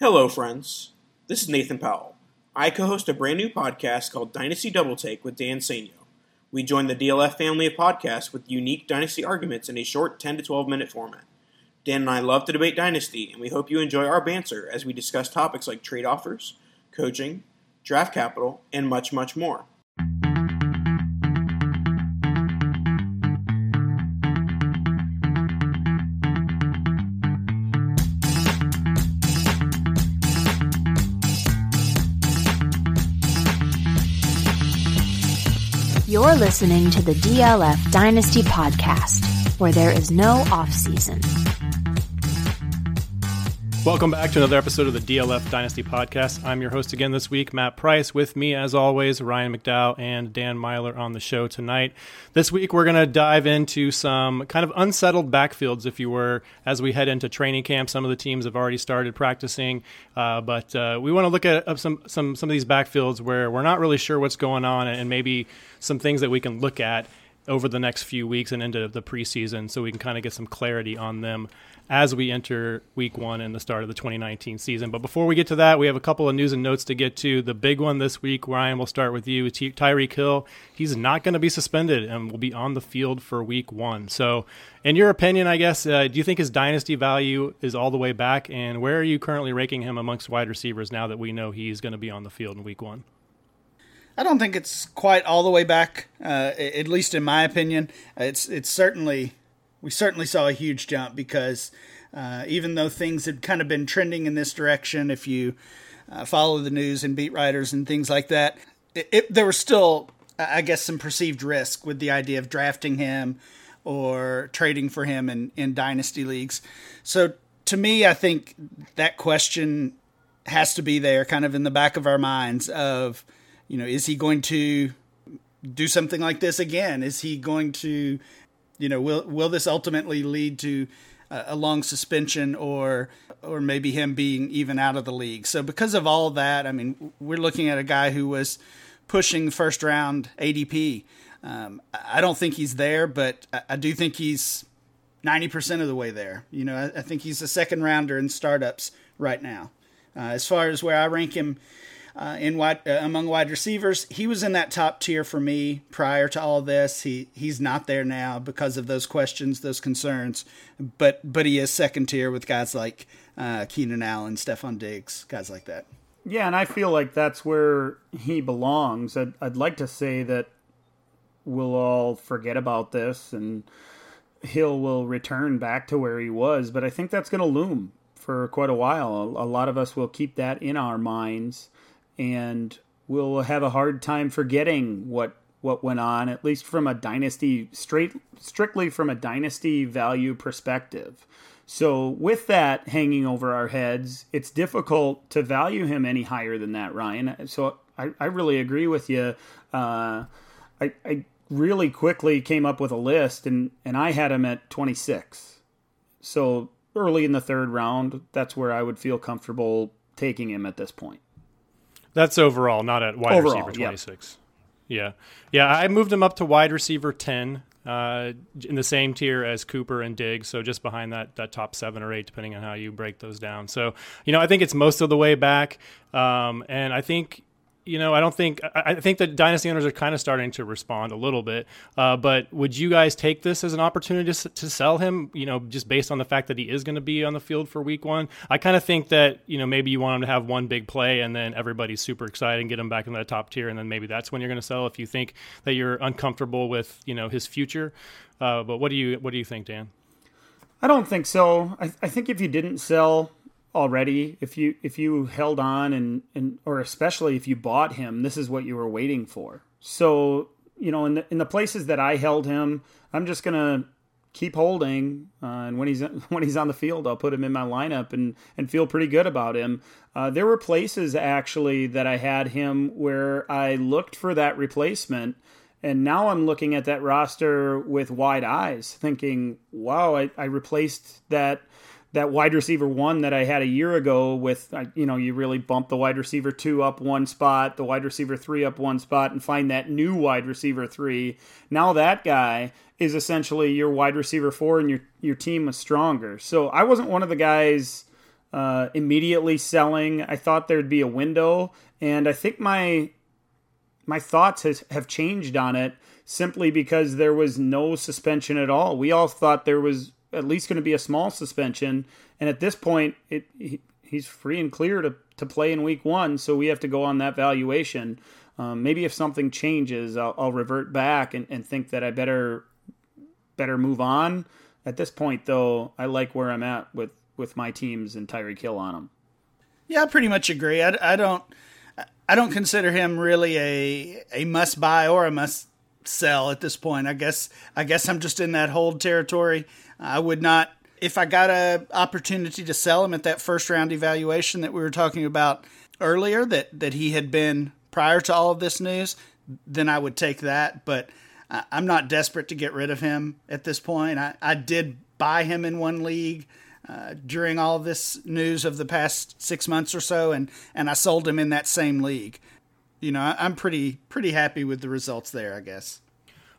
Hello, friends. This is Nathan Powell. I co host a brand new podcast called Dynasty Double Take with Dan Sainio. We join the DLF family of podcasts with unique Dynasty arguments in a short 10 to 12 minute format. Dan and I love to debate Dynasty, and we hope you enjoy our banter as we discuss topics like trade offers, coaching, draft capital, and much, much more. You're listening to the DLF Dynasty Podcast, where there is no off season. Welcome back to another episode of the DLF Dynasty Podcast. I'm your host again this week, Matt Price. With me, as always, Ryan McDowell and Dan Meylor on the show tonight. This week, we're going to dive into some kind of unsettled backfields, if you were, as we head into training camp. Some of the teams have already started practicing, uh, but uh, we want to look at some some some of these backfields where we're not really sure what's going on, and maybe some things that we can look at over the next few weeks and into the preseason, so we can kind of get some clarity on them as we enter week one and the start of the 2019 season. But before we get to that, we have a couple of news and notes to get to. The big one this week, Ryan, we'll start with you. Ty- Tyreek Hill, he's not going to be suspended and will be on the field for week one. So, in your opinion, I guess, uh, do you think his dynasty value is all the way back? And where are you currently ranking him amongst wide receivers now that we know he's going to be on the field in week one? I don't think it's quite all the way back, uh, at least in my opinion. It's it's certainly we certainly saw a huge jump because uh, even though things had kind of been trending in this direction, if you uh, follow the news and beat writers and things like that, it, it, there was still, I guess, some perceived risk with the idea of drafting him or trading for him in, in dynasty leagues. So to me, I think that question has to be there kind of in the back of our minds of, you know, is he going to do something like this again? Is he going to you know, will will this ultimately lead to a long suspension or or maybe him being even out of the league? So because of all that, I mean, we're looking at a guy who was pushing first round ADP. Um, I don't think he's there, but I do think he's 90% of the way there. You know, I, I think he's a second rounder in startups right now. Uh, as far as where I rank him uh, in wide uh, among wide receivers. He was in that top tier for me prior to all this. He he's not there now because of those questions, those concerns. But but he is second tier with guys like uh, Keenan Allen, Stefon Diggs, guys like that. Yeah, and I feel like that's where he belongs. I'd, I'd like to say that we'll all forget about this and Hill will return back to where he was, but I think that's going to loom for quite a while. A lot of us will keep that in our minds and we'll have a hard time forgetting what what went on at least from a dynasty straight strictly from a dynasty value perspective. So with that hanging over our heads it's difficult to value him any higher than that ryan. So i, I really agree with you. Uh, I, I really quickly came up with a list and, and i had him at 26 so early in the third round that's where i would feel comfortable taking him at this point that's overall, not at wide overall, receiver 26. Yeah. yeah. Yeah. I moved him up to wide receiver 10 uh, in the same tier as Cooper and Diggs. So just behind that, that top seven or eight, depending on how you break those down. So, you know, I think it's most of the way back. Um, and I think, you know, I don't think I think that dynasty owners are kind of starting to respond a little bit. Uh, but would you guys take this as an opportunity to, to sell him? You know, just based on the fact that he is going to be on the field for Week One. I kind of think that you know maybe you want him to have one big play and then everybody's super excited and get him back in that top tier, and then maybe that's when you're going to sell if you think that you're uncomfortable with you know his future. Uh, but what do you what do you think, Dan? I don't think so. I, I think if you didn't sell already if you if you held on and and or especially if you bought him this is what you were waiting for. So you know in the in the places that I held him I'm just gonna keep holding uh, and when he's when he's on the field I'll put him in my lineup and and feel pretty good about him. Uh, there were places actually that I had him where I looked for that replacement and now I'm looking at that roster with wide eyes thinking wow I, I replaced that that wide receiver one that I had a year ago with, you know, you really bump the wide receiver two up one spot, the wide receiver three up one spot, and find that new wide receiver three. Now that guy is essentially your wide receiver four, and your your team was stronger. So I wasn't one of the guys uh, immediately selling. I thought there'd be a window, and I think my my thoughts has, have changed on it simply because there was no suspension at all. We all thought there was at least going to be a small suspension, and at this point, it he, he's free and clear to to play in week one. So we have to go on that valuation. Um, maybe if something changes, I'll, I'll revert back and, and think that I better better move on. At this point, though, I like where I'm at with with my teams and Tyreek Hill on them. Yeah, I pretty much agree. I, I don't I don't consider him really a a must buy or a must sell at this point. I guess I guess I'm just in that hold territory. I would not if I got a opportunity to sell him at that first round evaluation that we were talking about earlier that that he had been prior to all of this news, then I would take that. But I'm not desperate to get rid of him at this point. I, I did buy him in one league uh, during all this news of the past six months or so, and and I sold him in that same league. You know, I'm pretty pretty happy with the results there. I guess.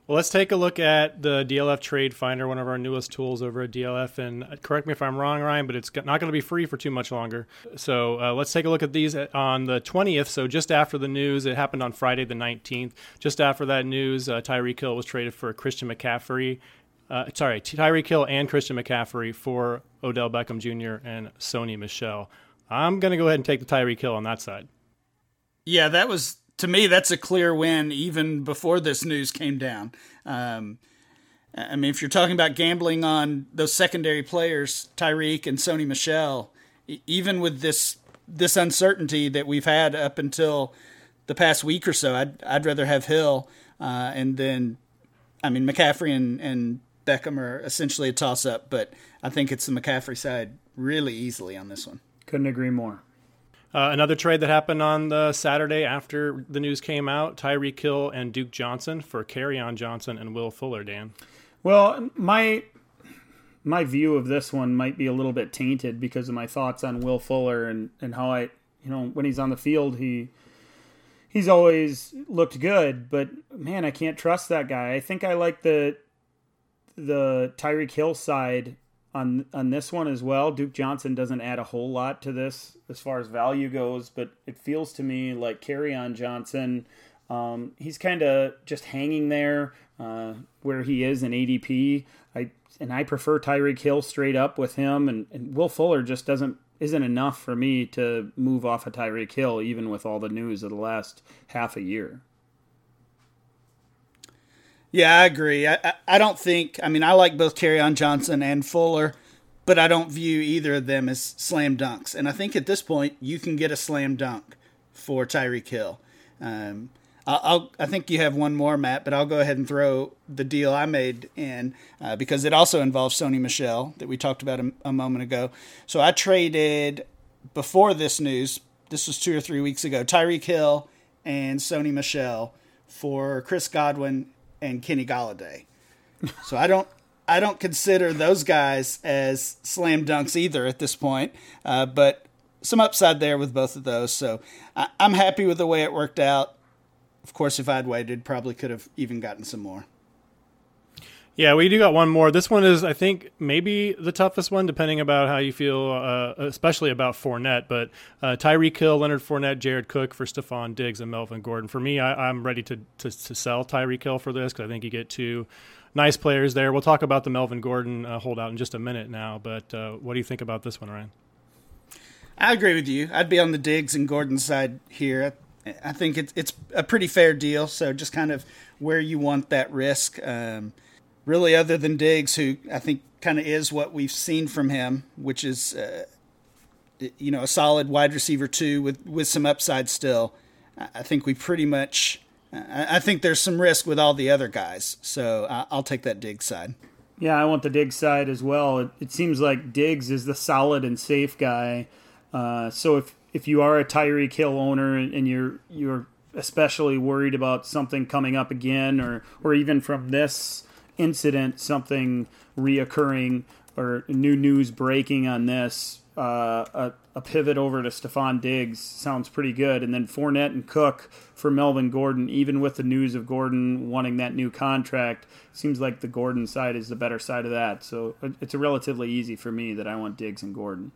Well, let's take a look at the DLF Trade Finder, one of our newest tools over at DLF. And uh, correct me if I'm wrong, Ryan, but it's not going to be free for too much longer. So uh, let's take a look at these on the 20th. So just after the news, it happened on Friday the 19th. Just after that news, uh, Tyreek Hill was traded for Christian McCaffrey uh, sorry, Tyreek Hill and Christian McCaffrey for Odell Beckham Jr. and Sony Michel. I'm going to go ahead and take the Tyreek Hill on that side. Yeah, that was to me. That's a clear win, even before this news came down. Um, I mean, if you're talking about gambling on those secondary players, Tyreek and Sony Michel, even with this this uncertainty that we've had up until the past week or so, I'd I'd rather have Hill uh, and then, I mean, McCaffrey and and Beckham are essentially a toss up, but I think it's the McCaffrey side really easily on this one. Couldn't agree more. Uh, another trade that happened on the Saturday after the news came out: Tyreek Hill and Duke Johnson for Kerryon Johnson and Will Fuller. Dan. Well, my my view of this one might be a little bit tainted because of my thoughts on Will Fuller and and how I, you know, when he's on the field, he he's always looked good, but man, I can't trust that guy. I think I like the the Tyreek Hill side on on this one as well. Duke Johnson doesn't add a whole lot to this as far as value goes, but it feels to me like Kerryon Johnson. Um, he's kind of just hanging there uh, where he is in ADP. I and I prefer Tyreek Hill straight up with him, and, and Will Fuller just doesn't isn't enough for me to move off of Tyreek Hill, even with all the news of the last half a year. Yeah, I agree. I, I, don't think. I mean, I like both Kerryon Johnson and Fuller, but I don't view either of them as slam dunks. And I think at this point, you can get a slam dunk for Tyreek Hill. Um, I'll, I'll, i think you have one more, Matt, but I'll go ahead and throw the deal I made in uh, because it also involves Sony Michel that we talked about a, a moment ago. So I traded before this news. This was two or three weeks ago. Tyreek Hill and Sony Michel for Chris Godwin and Kenny Golladay. So I don't I don't consider those guys as slam dunks either at this point, uh, but some upside there with both of those. So I, I'm happy with the way it worked out. Of course, if I'd waited, probably could have even gotten some more. Yeah, we do got one more. This one is, I think, maybe the toughest one, depending about how you feel, uh, especially about Fournette. But uh, Tyreek Hill, Leonard Fournette, Jared Cook for Stefon Diggs and Melvin Gordon. For me, I, am ready to, to, to sell Tyreek Hill for this because I think you get two nice players there. We'll talk about the Melvin Gordon uh, holdout in just a minute now. But uh, what do you think about this one, Ryan? I agree with you. I'd be on the Diggs and Gordon side here. I think it's it's a pretty fair deal. So just kind of where you want that risk. Um, really, other than Diggs, who I think kind of is what we've seen from him, which is, uh, you know, a solid wide receiver two with with some upside still. I think we pretty much. I think there's some risk with all the other guys, so I'll take that Diggs side. Yeah, I want the Diggs side as well. It, it seems like Diggs is the solid and safe guy. Uh, so if if you are a Tyreek Hill owner and you're you're especially worried about something coming up again, or or even from this incident, something reoccurring or new news breaking on this, uh, a, a, pivot over to Stefon Diggs sounds pretty good. And then Fournette and Cook for Melvin Gordon, even with the news of Gordon wanting that new contract, seems like the Gordon side is the better side of that. So it's a relatively easy for me that I want Diggs and Gordon.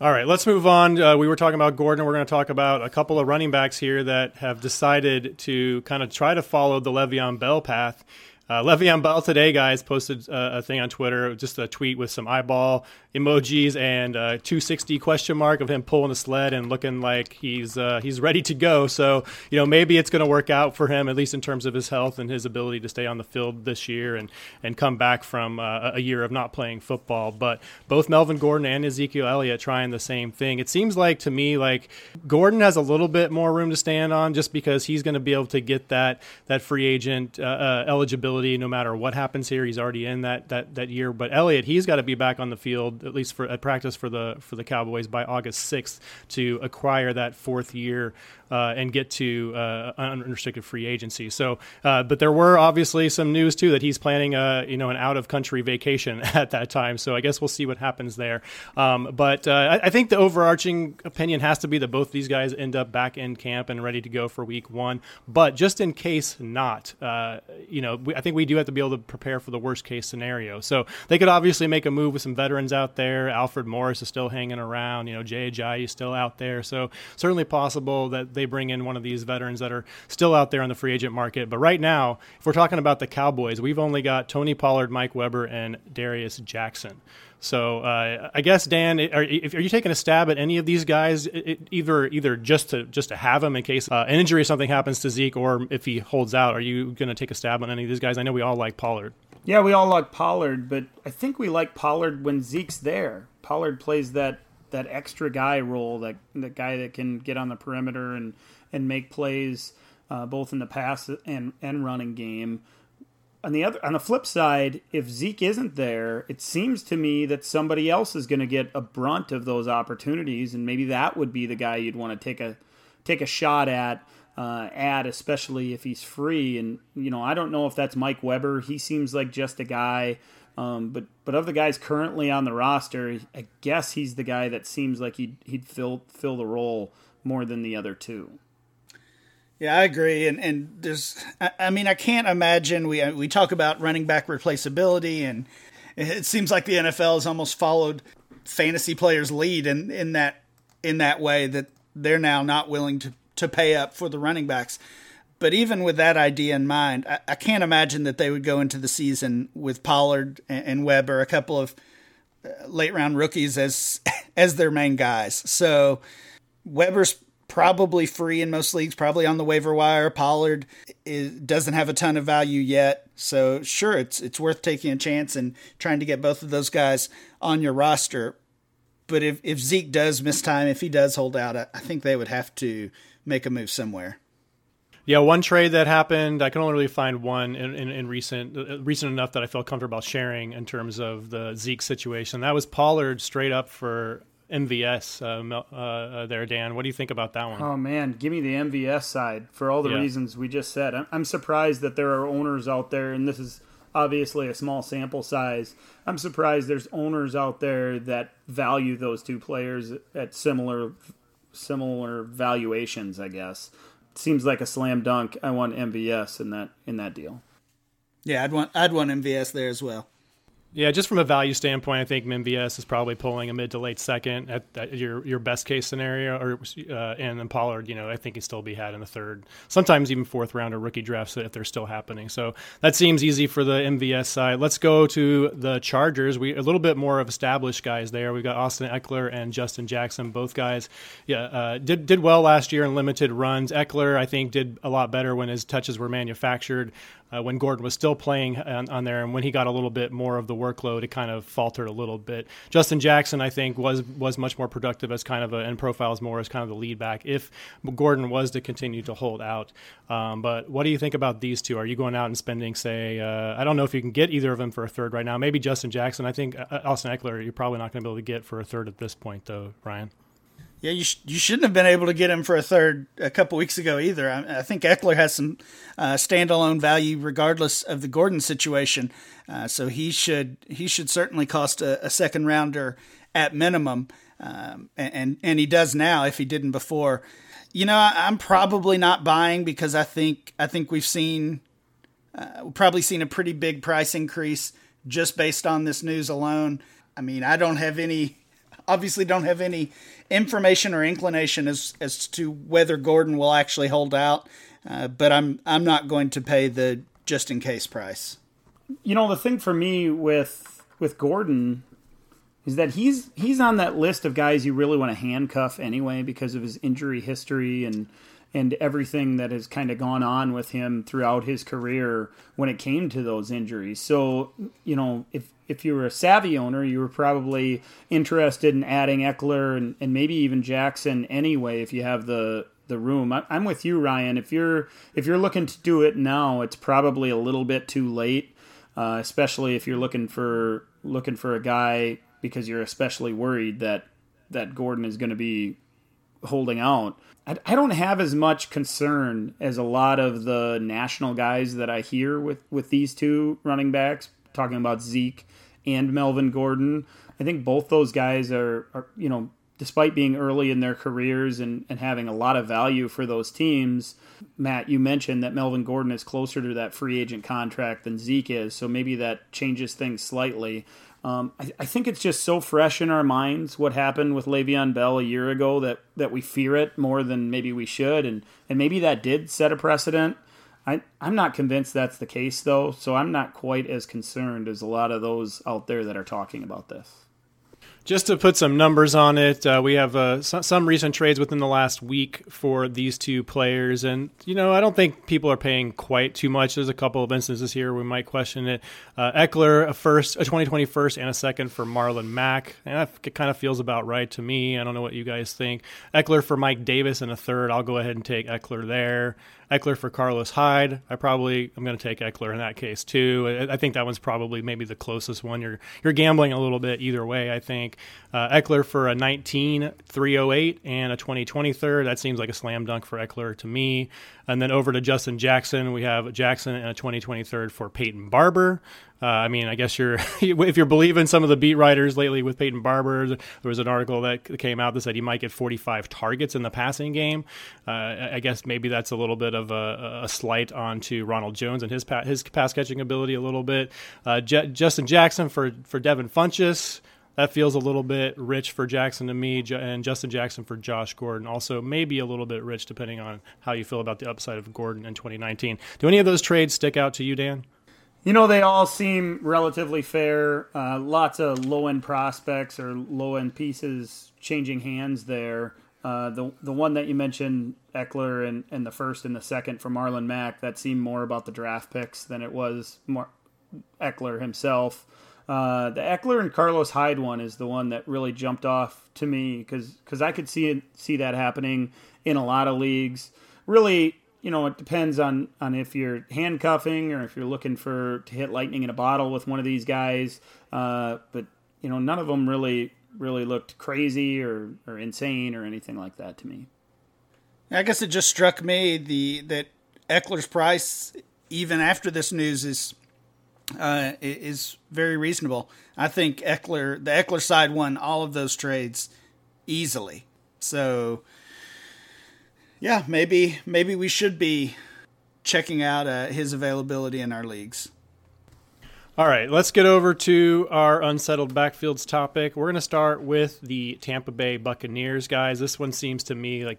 All right, let's move on. Uh, we were talking about Gordon. We're going to talk about a couple of running backs here that have decided to kind of try to follow the Le'Veon Bell path. Uh, Le'Veon Bell today, guys, posted uh, a thing on Twitter, just a tweet with some eyeball emojis and uh, 260 question mark of him pulling a sled and looking like he's uh, he's ready to go. So you know maybe it's going to work out for him at least in terms of his health and his ability to stay on the field this year and and come back from uh, a year of not playing football. But both Melvin Gordon and Ezekiel Elliott trying the same thing. It seems like to me like Gordon has a little bit more room to stand on just because he's going to be able to get that that free agent uh, eligibility no matter what happens here. He's already in that that that year. But Elliott, he's got to be back on the field at least for at practice for the for the Cowboys by August 6th to acquire that fourth year uh, and get to uh, unrestricted free agency. So, uh, but there were obviously some news too that he's planning a you know an out of country vacation at that time. So I guess we'll see what happens there. Um, but uh, I, I, think the overarching opinion has to be that both these guys end up back in camp and ready to go for week one. But just in case not, uh, you know, we, I think we do have to be able to prepare for the worst case scenario. So they could obviously make a move with some veterans out there. Alfred Morris is still hanging around. You know, Jay Ajayi is still out there. So certainly possible that they bring in one of these veterans that are still out there on the free agent market. But right now, if we're talking about the Cowboys, we've only got Tony Pollard, Mike Weber, and Darius Jackson. So uh, I guess Dan, are, are, you taking a stab at any of these guys, either either just to just to have them in case uh, an injury or something happens to Zeke, or if he holds out, are you going to take a stab on any of these guys? I know we all like Pollard. Yeah, we all like Pollard, but I think we like Pollard when Zeke's there. Pollard plays that that extra guy role, that that guy that can get on the perimeter and and make plays uh, both in the pass and and running game. On the other, on the flip side, if Zeke isn't there, it seems to me that somebody else is going to get a brunt of those opportunities, and maybe that would be the guy you'd want to take a take a shot at. Uh, at especially if he's free, and you know I don't know if that's Mike Weber. He seems like just a guy um, but but of the guys currently on the roster, I guess he's the guy that seems like he'd he'd fill fill the role more than the other two. Yeah, I agree, and and there's, I, mean, I can't imagine we we talk about running back replaceability, and it seems like the NFL has almost followed fantasy players' lead in in that in that way that they're now not willing to to pay up for the running backs. But even with that idea in mind, I, I, can't imagine that they would go into the season with Pollard and, and Weber, a couple of uh, late round rookies as as their main guys. So Weber's probably free in most leagues, probably on the waiver wire. Pollard is, doesn't have a ton of value yet, so sure, it's it's worth taking a chance and trying to get both of those guys on your roster. But if if Zeke does miss time, if he does hold out, I, I think they would have to make a move somewhere. Yeah, one trade that happened. I can only really find one in, in, in recent uh, recent enough that I felt comfortable sharing in terms of the Zeke situation. That was Pollard straight up for MVS uh, uh, uh, there, Dan. What do you think about that one? Oh man, give me the MVS side for all the yeah. reasons we just said. I'm, I'm surprised that there are owners out there, and this is obviously a small sample size. I'm surprised there's owners out there that value those two players at similar similar valuations. I guess seems like a slam dunk. I want MVS in that in that deal. Yeah, I'd want I'd want MVS there as well. Yeah, just from a value standpoint, I think MVS is probably pulling a mid to late second at, at your your best case scenario, or uh, and then Pollard, you know, I think he'd still be had in the third, sometimes even fourth round of rookie drafts if they're still happening. So that seems easy for the MVS side. Let's go to the Chargers. We a little bit more of established guys there. We've got Austin Ekeler and Justin Jackson, both guys, yeah, uh, did did well last year in limited runs. Ekeler, I think, did a lot better when his touches were manufactured uh, when Gordon was still playing on, on, there, and when he got a little bit more of the workload, it kind of faltered a little bit. Justin Jackson, I think, was was much more productive as kind of a and profiles more as kind of the lead back if Gordon was to continue to hold out. Um, but what do you think about these two? Are you going out and spending, say, uh, I don't know if you can get either of them for a third right now. Maybe Justin Jackson. I think uh, Austin Ekeler, you're probably not going to be able to get for a third at this point, though, Ryan. Yeah, you sh- you shouldn't have been able to get him for a third a couple weeks ago either. I, I think Ekeler has some uh, standalone value regardless of the Gordon situation, uh, so he should he should certainly cost a, a second rounder at minimum, um, and and he does now if he didn't before. You know, I, am probably not buying because I think I think we've seen uh, we've probably seen a pretty big price increase just based on this news alone. I mean, I don't have any obviously don't have any information or inclination as as to whether Gordon will actually hold out. Uh, but I'm I'm not going to pay the just in case price. You know, the thing for me with with Gordon is that he's he's on that list of guys you really want to handcuff anyway because of his injury history and and everything that has kind of gone on with him throughout his career when it came to those injuries. So, you know, if if you were a savvy owner, you were probably interested in adding Ekeler and, and maybe even Jackson anyway if you have the the room. I, am with you, Ryan. If you're if you're looking to do it now, it's probably a little bit too late, uh, especially if you're looking for looking for a guy because you're especially worried that that Gordon is going to be holding out. I, I don't have as much concern as a lot of the national guys that I hear with with these two running backs talking about Zeke and Melvin Gordon. I think both those guys are, are you know, despite being early in their careers and, and having a lot of value for those teams, Matt, you mentioned that Melvin Gordon is closer to that free agent contract than Zeke is, so maybe that changes things slightly. Um, I, I, think it's just so fresh in our minds what happened with Le'Veon Bell a year ago that, that we fear it more than maybe we should, and, and maybe that did set a precedent. I, I'm not convinced that's the case, though, so I'm not quite as concerned as a lot of those out there that are talking about this. Just to put some numbers on it, uh, we have uh, some recent trades within the last week for these two players, and you know I don't think people are paying quite too much. There's a couple of instances here we might question it. Uh, Ekeler, a first, a 2020 first, and a second for Marlon Mack, and that kind of feels about right to me. I don't know what you guys think. Ekeler for Mike Davis and a third. I'll go ahead and take Ekeler there. Ekeler for Carlos Hyde. I probably I'm going to take Ekeler in that case too. I, I, think that one's probably maybe the closest one. You're you're gambling a little bit either way. I think uh, Ekeler for a 19 308 and a 20 third. That seems like a slam dunk for Ekeler to me. And then over to Justin Jackson, we have Jackson and a 2020 third for Peyton Barber. Uh, I mean, I guess you're if you're believing some of the beat writers lately with Peyton Barber. There was an article that came out that said he might get 45 targets in the passing game. Uh, I guess maybe that's a little bit of a, a slight onto Ronald Jones and his his pass catching ability a little bit. Uh, Justin Jackson for for Devin Funchess that feels a little bit rich for Jackson to me, and Justin Jackson for Josh Gordon. Also, maybe a little bit rich depending on how you feel about the upside of Gordon in 2019. Do any of those trades stick out to you, Dan? You know, they all seem relatively fair. Uh, lots of low end prospects or low end pieces changing hands there. Uh, the the one that you mentioned, Ekeler, and, and the first and the second for Marlon Mack, that seemed more about the draft picks than it was more Ekeler himself. Uh, the Ekeler and Carlos Hyde one is the one that really jumped off to me because I could see see that happening in a lot of leagues. Really, you know, it depends on on if you're handcuffing or if you're looking for to hit lightning in a bottle with one of these guys. Uh, but you know, none of them really really looked crazy or, or insane or anything like that to me. I guess it just struck me the that Ekeler's price, even after this news, is uh, is very reasonable. I think Ekeler, the Ekeler side won all of those trades easily. So, yeah, maybe maybe we should be checking out uh, his availability in our leagues. All right, let's get over to our unsettled backfields topic. We're going to start with the Tampa Bay Buccaneers, guys. This one seems to me like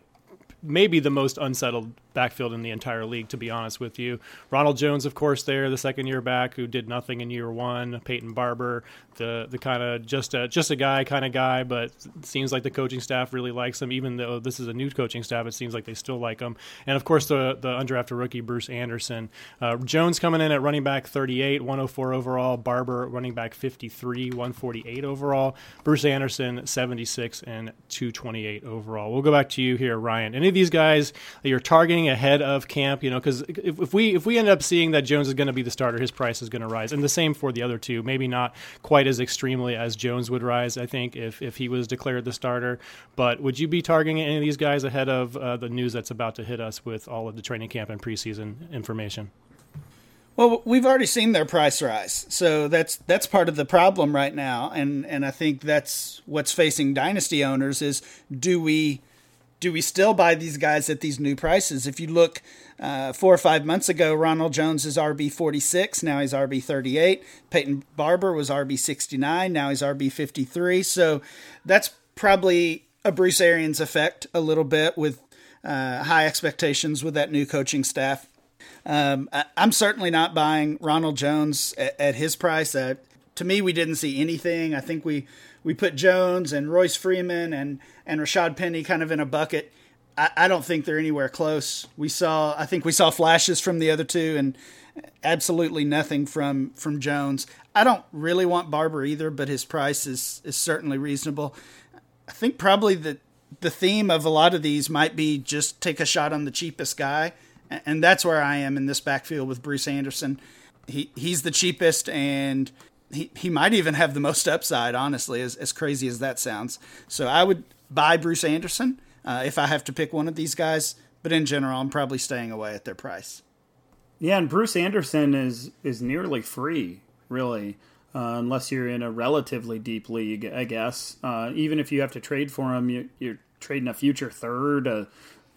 maybe the most unsettled backfield in the entire league, to be honest with you. Ronald Jones, of course, there, the second year back, who did nothing in year one. Peyton Barber, the the kind of just a just a guy kind of guy, but seems like the coaching staff really likes him. Even though this is a new coaching staff, it seems like they still like him. And of course, the the undrafted rookie Bruce Anderson. Uh, Jones coming in at running back 38, 104 overall. Barber running back 53, 148 overall. Bruce Anderson 76 and 228 overall. We'll go back to you here, Ryan. Any of these guys that you're targeting ahead of camp, you know, because if, if, we if we end up seeing that Jones is going to be the starter, his price is going to rise, and the same for the other two. Maybe not quite as extremely as Jones would rise, I think, if if he was declared the starter. But would you be targeting any of these guys ahead of uh, the news that's about to hit us with all of the training camp and preseason information? Well, we've already seen their price rise, so that's that's part of the problem right now, and and I think that's what's facing dynasty owners is do we do we still buy these guys at these new prices? If you look uh, four or five months ago, Ronald Jones is RB 46. Now he's RB 38. Peyton Barber was RB 69. Now he's RB 53. So that's probably a Bruce Arians effect a little bit with uh, high expectations with that new coaching staff. Um, I, am certainly not buying Ronald Jones at, at his price. Uh, to me, we didn't see anything. I think we we put Jones and Royce Freeman and and Rashad Penny kind of in a bucket. I, I don't think they're anywhere close. We saw, I think we saw flashes from the other two, and absolutely nothing from from Jones. I don't really want Barber either, but his price is is certainly reasonable. I think probably the the theme of a lot of these might be just take a shot on the cheapest guy, and that's where I am in this backfield with Bruce Anderson. He he's the cheapest, and he, he might even have the most upside, honestly, as, as crazy as that sounds. So I would buy Bruce Anderson uh, if I have to pick one of these guys, but in general, I'm probably staying away at their price. Yeah, and Bruce Anderson is is nearly free, really, uh, unless you're in a relatively deep league, I guess. Uh, even if you have to trade for him, you, are trading a future third, uh,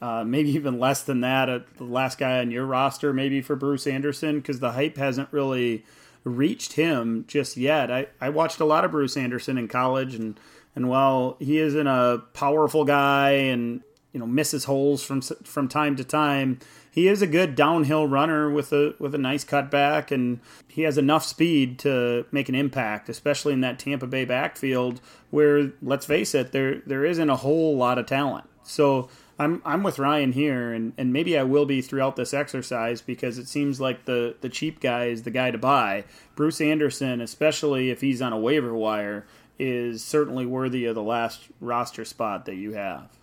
uh, maybe even less than that. The last guy on your roster, maybe for Bruce Anderson, because the hype hasn't really reached him just yet. I, I watched a lot of Bruce Anderson in college, and and while he isn't a powerful guy and you know misses holes from from time to time, he is a good downhill runner with a with a nice cutback, and he has enough speed to make an impact, especially in that Tampa Bay backfield where let's face it, there there isn't a whole lot of talent. So I'm I'm with Ryan here, and, and maybe I will be throughout this exercise because it seems like the the cheap guy is the guy to buy. Bruce Anderson, especially if he's on a waiver wire, is certainly worthy of the last roster spot that you have.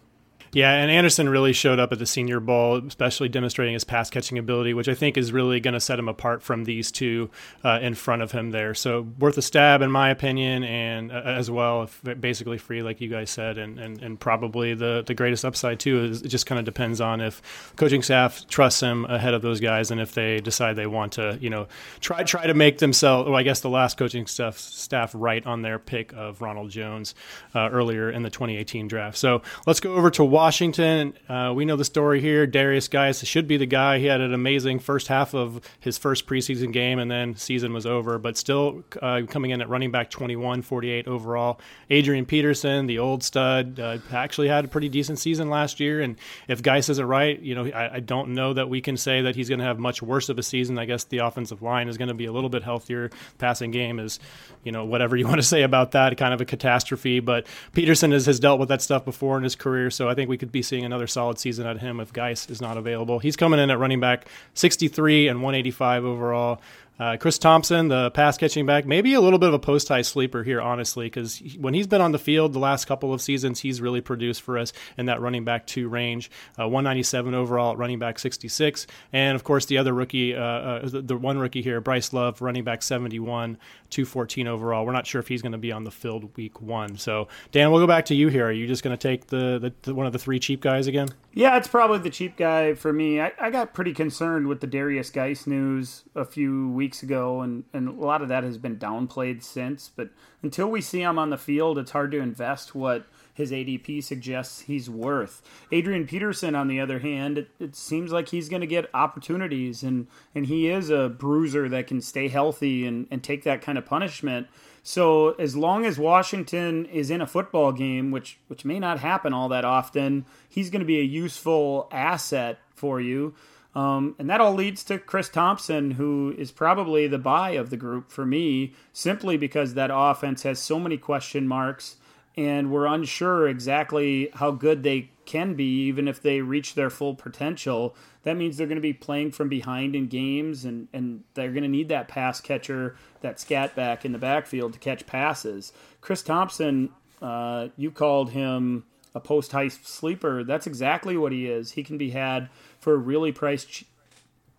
Yeah, and Anderson really showed up at the Senior Bowl, especially demonstrating his pass catching ability, which I think is really going to set him apart from these two uh, in front of him there. So worth a stab, in my opinion, and uh, as well, basically free, like you guys said, and, and, and probably the, the greatest upside too is it just kind of depends on if coaching staff trusts him ahead of those guys, and if they decide they want to, you know, try try to make themselves. Well, I guess the last coaching staff staff right on their pick of Ronald Jones uh, earlier in the 2018 draft. So let's go over to. Washington Washington, uh, we know the story here. Darius Guice should be the guy. He had an amazing first half of his first preseason game, and then season was over. But still uh, coming in at running back 21, 48 overall. Adrian Peterson, the old stud, uh, actually had a pretty decent season last year. And if Guice is it right, you know, I, I don't know that we can say that he's going to have much worse of a season. I guess the offensive line is going to be a little bit healthier. Passing game is, you know, whatever you want to say about that, kind of a catastrophe. But Peterson has, has dealt with that stuff before in his career, so I think we we could be seeing another solid season out of him if Guice is not available. He's coming in at running back 63 and 185 overall. Uh, Chris Thompson, the pass catching back, maybe a little bit of a post hype sleeper here, honestly, because when he's been on the field the last couple of seasons, he's really produced for us in that running back two range. Uh, 197 overall running back 66. And of course, the other rookie, uh, uh the, the, one rookie here, Bryce Love, running back 71, 214 overall. We're not sure if he's going to be on the field week one. So, Dan, we'll go back to you here. Are you just going to take the, the, the, one of the three cheap guys again? Yeah, it's probably the cheap guy for me. I, I got pretty concerned with the Darius Guice news a few weeks weeks ago, and, and a lot of that has been downplayed since. But until we see him on the field, it's hard to invest what his ADP suggests he's worth. Adrian Peterson, on the other hand, it, it seems like he's going to get opportunities, and, and he is a bruiser that can stay healthy and, and take that kind of punishment. So as long as Washington is in a football game, which which may not happen all that often, he's going to be a useful asset for you. Um, and that all leads to Chris Thompson, who is probably the buy of the group for me, simply because that offense has so many question marks, and we're unsure exactly how good they can be, even if they reach their full potential. That means they're going to be playing from behind in games, and, and they're going to need that pass catcher, that scat back in the backfield to catch passes. Chris Thompson, uh, you called him a post hype sleeper. That's exactly what he is. He can be had for a really price,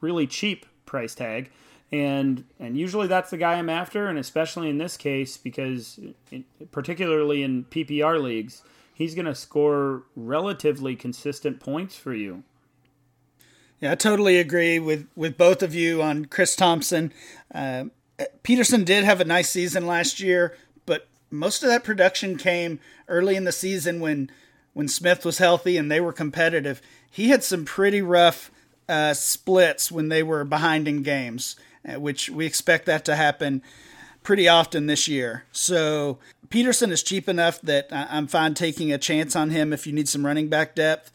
really cheap price tag, and and usually that's the guy I'm after, and especially in this case because, in, particularly in PPR leagues, he's going to score relatively consistent points for you. Yeah, I totally agree with with both of you on Chris Thompson. Uh, Peterson did have a nice season last year, but most of that production came early in the season when when Smith was healthy and they were competitive, he had some pretty rough uh, splits when they were behind in games, which we expect that to happen pretty often this year. So Peterson is cheap enough that I'm fine taking a chance on him if you need some running back depth.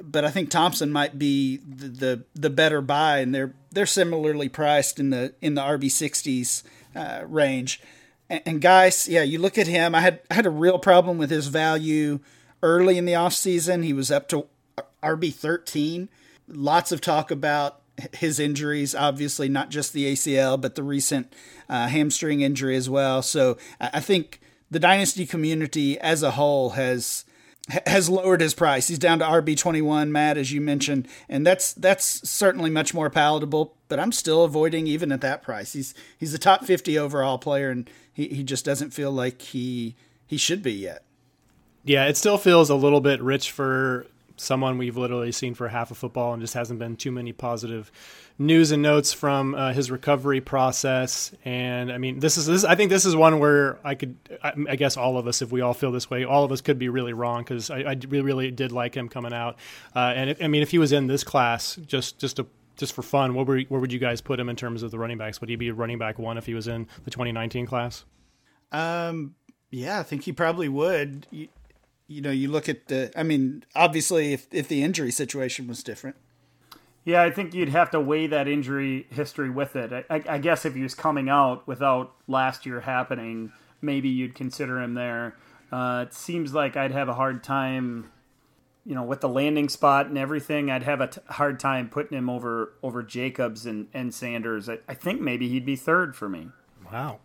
But I think Thompson might be the the, the better buy, and they're they're similarly priced in the in the RB sixties uh, range. And, and guys, yeah, you look at him. I had I had a real problem with his value early in the offseason. He was up to RB thirteen. Lots of talk about his injuries, obviously not just the ACL, but the recent uh, hamstring injury as well. So I think the dynasty community as a whole has has lowered his price. He's down to RB twenty one, Matt, as you mentioned, and that's that's certainly much more palatable. But I'm still avoiding even at that price. He's he's a top fifty overall player, and he, he just doesn't feel like he he should be yet. Yeah, it still feels a little bit rich for someone we've literally seen for half of football and just hasn't been too many positive news and notes from uh, his recovery process. And I mean, this is this. I think this is one where I could, I, I guess, all of us, if we all feel this way, all of us could be really wrong because I, I, really, really did like him coming out. Uh, and I mean, if he was in this class, just just to just for fun, what were, where would you guys put him in terms of the running backs? Would he be running back one if he was in the 2019 class? Um, yeah, I think he probably would. You, you know, you look at the. I mean, obviously, if if the injury situation was different. Yeah, I think you'd have to weigh that injury history with it. I, I, guess if he was coming out without last year happening, maybe you'd consider him there. Uh, it seems like I'd have a hard time, you know, with the landing spot and everything. I'd have a t- hard time putting him over over Jacobs and, and Sanders. I, I think maybe he'd be third for me. Wow.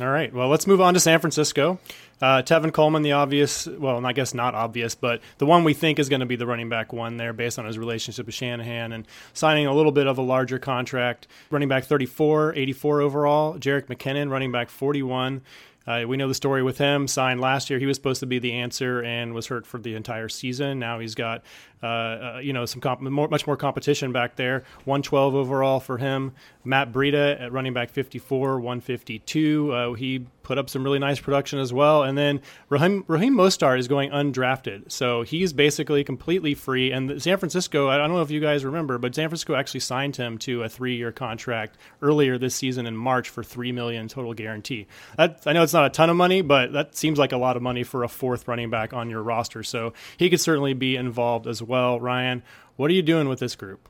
All right. Well, let's move on to San Francisco. Uh, Tevin Coleman, the obvious, well, I guess not obvious, but the one we think is going to be the running back one there based on his relationship with Shanahan and signing a little bit of a larger contract. Running back 34, 84 overall. Jerick McKinnon, running back 41. Uh, we know the story with him. Signed last year, he was supposed to be the answer and was hurt for the entire season. Now he's got, uh, uh, you know, some comp- more, much more competition back there. 112 overall for him. Matt Breida at running back 54, 152. Uh, he put up some really nice production as well. And then Raheem, Raheem Mostert is going undrafted. So he's basically completely free. And San Francisco, I don't know if you guys remember, but San Francisco actually signed him to a three year contract earlier this season in March for 3 million total guarantee. That, I know it's not a ton of money, but that seems like a lot of money for a fourth running back on your roster. So he could certainly be involved as well. Ryan, what are you doing with this group?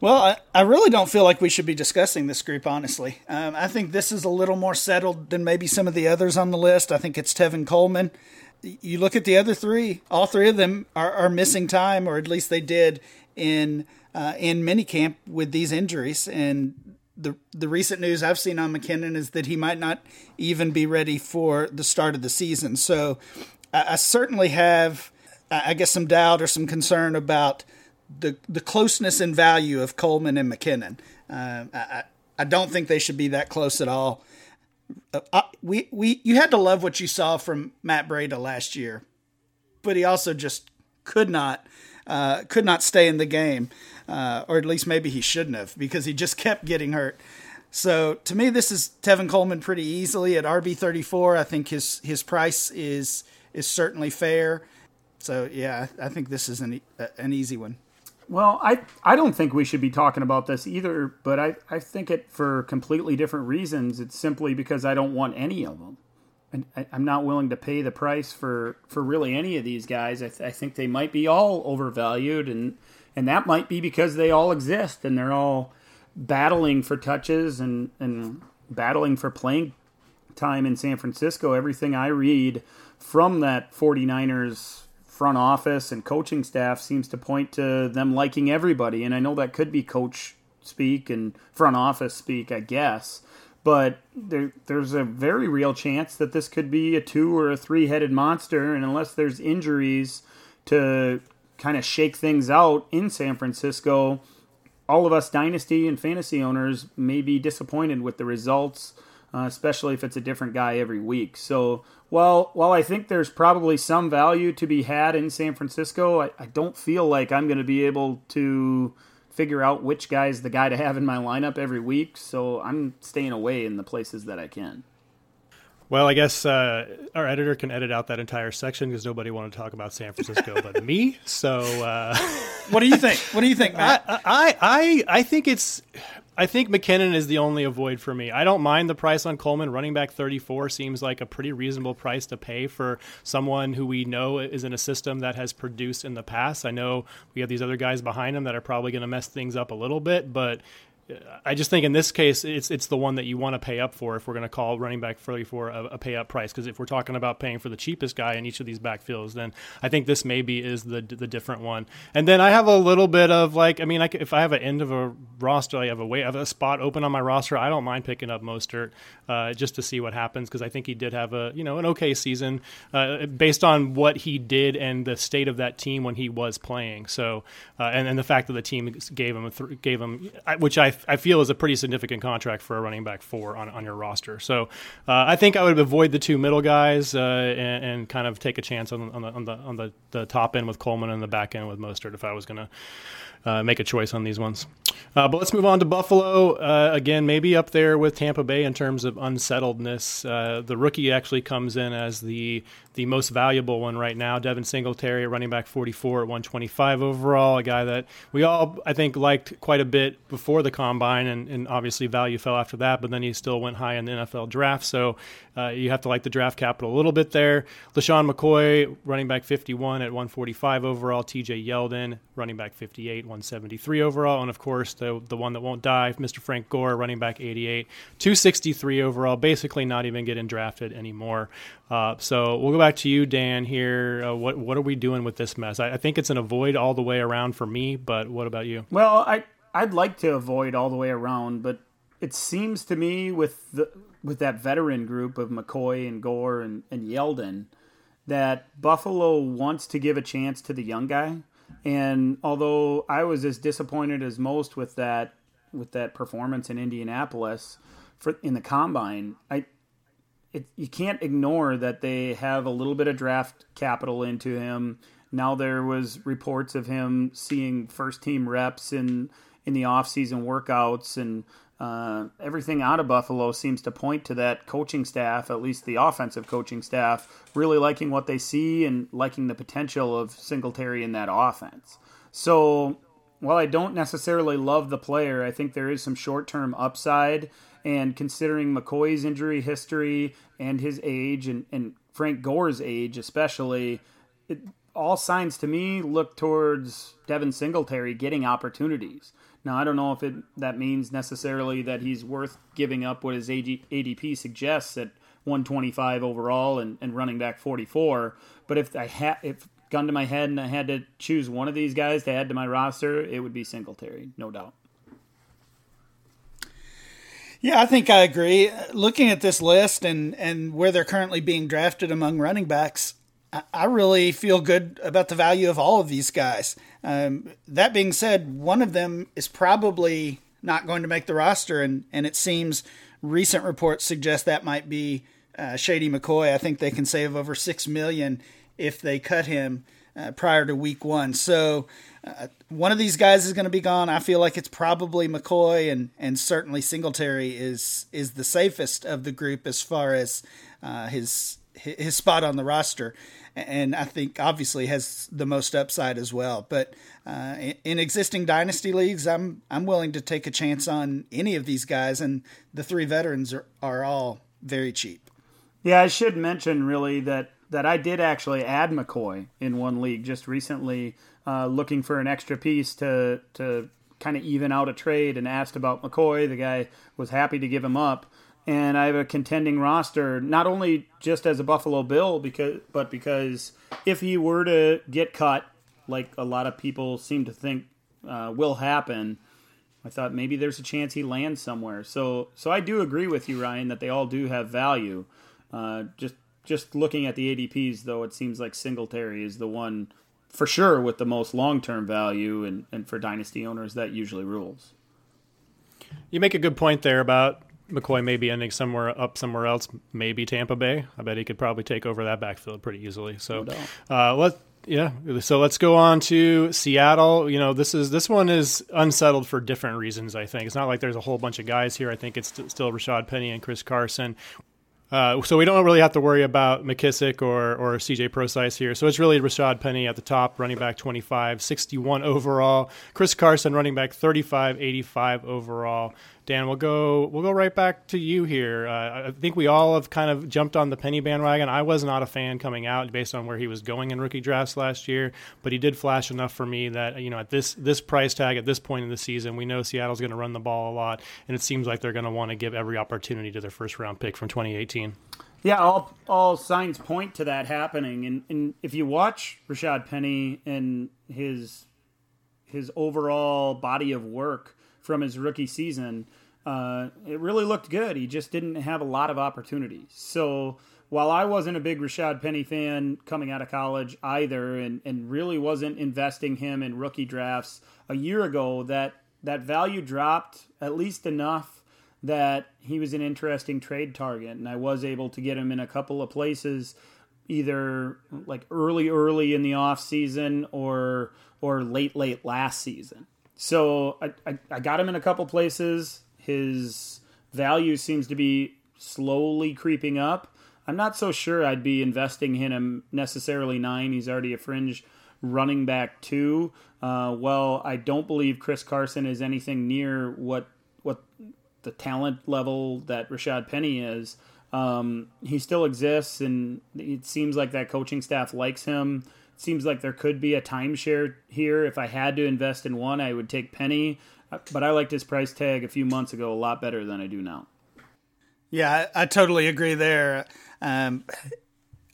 Well, I, I really don't feel like we should be discussing this group, honestly. Um, I think this is a little more settled than maybe some of the others on the list. I think it's Tevin Coleman. You look at the other three, all three of them are, are missing time, or at least they did in uh, in minicamp with these injuries. And the the recent news I've seen on McKinnon is that he might not even be ready for the start of the season. So I, I certainly have, I guess, some doubt or some concern about the the closeness and value of Coleman and McKinnon. Uh, I I don't think they should be that close at all. Uh, we we you had to love what you saw from Matt Breida last year, but he also just could not uh, could not stay in the game, uh, or at least maybe he shouldn't have because he just kept getting hurt. So to me, this is Tevin Coleman pretty easily at RB thirty four. I think his his price is is certainly fair. So yeah, I think this is an an easy one. Well, I I don't think we should be talking about this either, but I, I think it for completely different reasons. It's simply because I don't want any of them. And I, am not willing to pay the price for, for really any of these guys. I, th- I think they might be all overvalued, and and that might be because they all exist and they're all battling for touches and, and battling for playing time in San Francisco. Everything I read from that 49ers front office and coaching staff seems to point to them liking everybody. And I know that could be coach speak and front office speak, I guess. But there, there's a very real chance that this could be a two or a three headed monster. And unless there's injuries to kind of shake things out in San Francisco, all of us dynasty and fantasy owners may be disappointed with the results, uh, especially if it's a different guy every week. So well, while I think there's probably some value to be had in San Francisco, I, I don't feel like I'm going to be able to figure out which guy's the guy to have in my lineup every week. So I'm staying away in the places that I can. Well, I guess uh, our editor can edit out that entire section because nobody wanted to talk about San Francisco but me. So, uh, what do you think? What do you think, Matt? I, I, I, I think it's. I think McKinnon is the only avoid for me. I don't mind the price on Coleman. Running back 34 seems like a pretty reasonable price to pay for someone who we know is in a system that has produced in the past. I know we have these other guys behind him that are probably going to mess things up a little bit, but I just think in this case, it's it's the one that you want to pay up for if we're going to call running back 34 a, a pay up price. Because if we're talking about paying for the cheapest guy in each of these backfields, then I think this maybe is the the different one. And then I have a little bit of like, I mean, I, if I have an end of a roster, I have a way, I have a spot open on my roster. I don't mind picking up Mostert uh, just to see what happens because I think he did have a you know an okay season uh, based on what he did and the state of that team when he was playing. So uh, and and the fact that the team gave him th- gave him which I I feel is a pretty significant contract for a running back four on, on your roster. So uh, I think I would avoid the two middle guys uh, and, and, kind of take a chance on, on the on the on the, the top end with Coleman and the back end with Mostert if I was going to uh, make a choice on these ones. Uh, but let's move on to Buffalo. Uh, again, maybe up there with Tampa Bay in terms of unsettledness. Uh, the rookie actually comes in as the the most valuable one right now. Devin Singletary, running back 44 at 125 overall, a guy that we all, I think, liked quite a bit before the combine, and, and obviously value fell after that, but then he still went high in the NFL draft. So uh, you have to like the draft capital a little bit there. LeSean McCoy, running back 51 at 145 overall. TJ Yeldon, running back 58, 173 overall. And of course, the, the one that won't die, Mr. Frank Gore, running back 88, 263 overall, basically not even getting drafted anymore. Uh, so we'll go back to you, Dan. Here, uh, what what are we doing with this mess? I, I, think it's an avoid all the way around for me, but what about you? Well, I I'd like to avoid all the way around, but it seems to me with the with that veteran group of McCoy and Gore and, and Yeldon that Buffalo wants to give a chance to the young guy. And although I was as disappointed as most with that with that performance in Indianapolis for in the combine, I it, you can't ignore that they have a little bit of draft capital into him. Now there was reports of him seeing first team reps in in the offseason workouts and uh, everything out of Buffalo seems to point to that coaching staff, at least the offensive coaching staff, really liking what they see and liking the potential of Singletary in that offense. So while I don't necessarily love the player, I think there is some short term upside and considering McCoy's injury history and his age, and, and Frank Gore's age especially, it, all signs to me look towards Devin Singletary getting opportunities. Now, I don't know if it, that means necessarily that he's worth giving up what his ADP suggests at 125 overall and, and running back 44. But if I had, if gun to my head and I had to choose one of these guys to add to my roster, it would be Singletary, no doubt. Yeah, I think I agree. Looking at this list and, and where they're currently being drafted among running backs, I, really feel good about the value of all of these guys. Um, that being said, one of them is probably not going to make the roster, and, and it seems recent reports suggest that might be uh, Shady McCoy. I think they can save over six million if they cut him uh, prior to week one. So uh, one of these guys is going to be gone. I feel like it's probably McCoy, and and certainly Singletary is is the safest of the group as far as uh, his his spot on the roster, and I think obviously has the most upside as well. But uh, in, in existing dynasty leagues, I'm I'm willing to take a chance on any of these guys, and the three veterans are, are all very cheap. Yeah, I should mention really that that I did actually add McCoy in one league just recently, uh, looking for an extra piece to to kind of even out a trade, and asked about McCoy. The guy was happy to give him up, and I have a contending roster not only just as a Buffalo Bill because but because if he were to get cut, like a lot of people seem to think uh, will happen. I thought maybe there's a chance he lands somewhere. So, so I do agree with you, Ryan, that they all do have value. Uh, just just looking at the ADPs, though, it seems like Singletary is the one for sure with the most long term value, and, and for dynasty owners, that usually rules. You make a good point there about McCoy may be ending somewhere up somewhere else, maybe Tampa Bay. I bet he could probably take over that backfield pretty easily. So no uh, let yeah. So let's go on to Seattle. You know, this is this one is unsettled for different reasons. I think it's not like there's a whole bunch of guys here. I think it's st- still Rashad Penny and Chris Carson. Uh, so we don't really have to worry about McKissic or, or CJ Prosise here. So it's really Rashad Penny at the top, running back 25, 61 overall. Chris Carson, running back 35, 85 overall. Dan, we'll go we'll go right back to you here. Uh, I think we all have kind of jumped on the Penny bandwagon. I was not a fan coming out based on where he was going in rookie drafts last year, but he did flash enough for me that you know at this this price tag at this point in the season, we know Seattle's going to run the ball a lot, and it seems like they're going to want to give every opportunity to their first round pick from 2018. Yeah, all all signs point to that happening. And, and if you watch Rashad Penny and his his overall body of work from his rookie season, uh, it really looked good. He just didn't have a lot of opportunities. So while I wasn't a big Rashad Penny fan coming out of college either, and, and really wasn't investing him in rookie drafts a year ago, that that value dropped at least enough that he was an interesting trade target, and I was able to get him in a couple of places, either like early, early in the off season or or late, late last season. So I, I, I got him in a couple places. His value seems to be slowly creeping up. I'm not so sure I'd be investing in him necessarily nine. He's already a fringe running back two. Uh, well, I don't believe Chris Carson is anything near what what the talent level that Rashad Penny is. Um, he still exists, and it seems like that coaching staff likes him seems like there could be a timeshare here. If I had to invest in one, I would take Penny, uh, but I liked his price tag a few months ago a lot better than I do now. Yeah, I, I totally agree there. Um,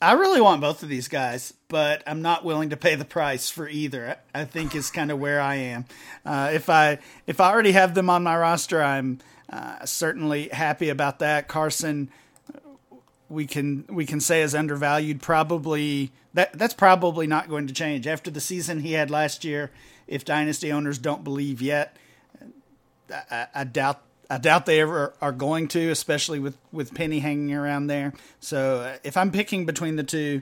I really want both of these guys, but I'm not willing to pay the price for either. I think is kind of where I am. Uh, if I if I already have them on my roster, I'm uh, certainly happy about that. Carson, we can we can say is undervalued. Probably that that's probably not going to change after the season he had last year. If dynasty owners don't believe yet, I, I doubt I doubt they ever are going to, especially with with Penny hanging around there. So uh, if I'm picking between the two,